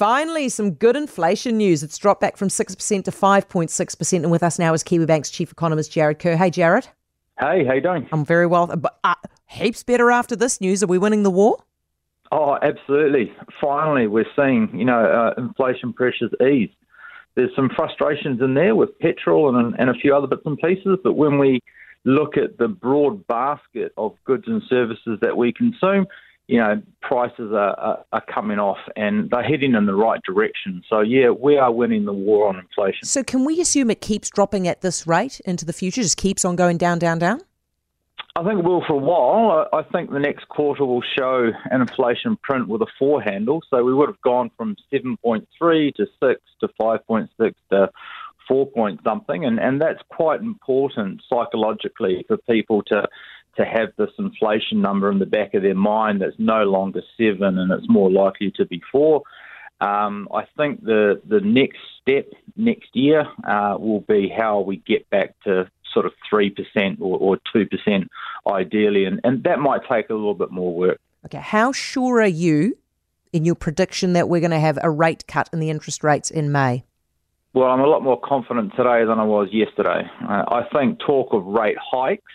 finally, some good inflation news. It's dropped back from 6% to 5.6%. And with us now is Kiwibank's chief economist, Jarrod Kerr. Hey, Jarrod. Hey, how you doing? I'm very well. But uh, heaps better after this news. Are we winning the war? Oh, absolutely. Finally, we're seeing, you know, uh, inflation pressures ease. There's some frustrations in there with petrol and, and a few other bits and pieces, but when we look at the broad basket of goods and services that we consume, you know, prices are, are, are, coming off and they're heading in the right direction. So, yeah, we are winning the war on inflation. So, can we assume it keeps dropping at this rate into the future, just keeps on going down, down, down? I think it will for a while. I think the next quarter will show an inflation print with a four handle. So, we would have gone from 7.3 to 6 to 5.6 to 4 point something. And, and that's quite important psychologically for people to to have this inflation number in the back of their mind that's no longer seven and it's more likely to be four. Um, I think the the next step next year uh, will be how we get back to sort of three percent or two percent ideally, and, and that might take a little bit more work. Okay, how sure are you in your prediction that we're going to have a rate cut in the interest rates in May? Well, I'm a lot more confident today than I was yesterday. Uh, I think talk of rate hikes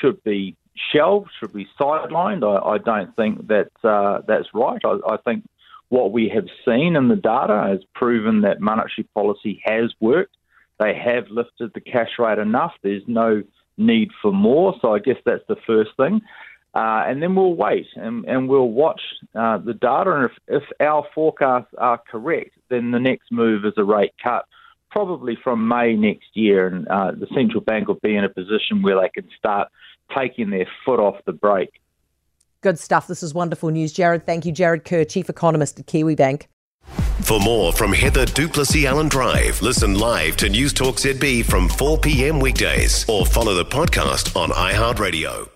should be shelved, should be sidelined. I, I don't think that uh, that's right. I, I, think what we have seen in the data has proven that monetary policy has worked. They have lifted the cash rate enough. There's no need for more. So I guess that's the first thing. Uh, and then we'll wait and, and we'll watch uh, the data. And if, if our forecasts are correct, then the next move is a rate cut probably from May next year, and uh, the central bank will be in a position where they can start taking their foot off the brake. Good stuff. This is wonderful news. Jarrod. thank you. Jarrod Kerr, Chief Economist at Kiwibank. For more from Heather du Plessis-Allen Drive, listen live to News Talk ZB from 4 p.m. weekdays or follow the podcast on iHeartRadio.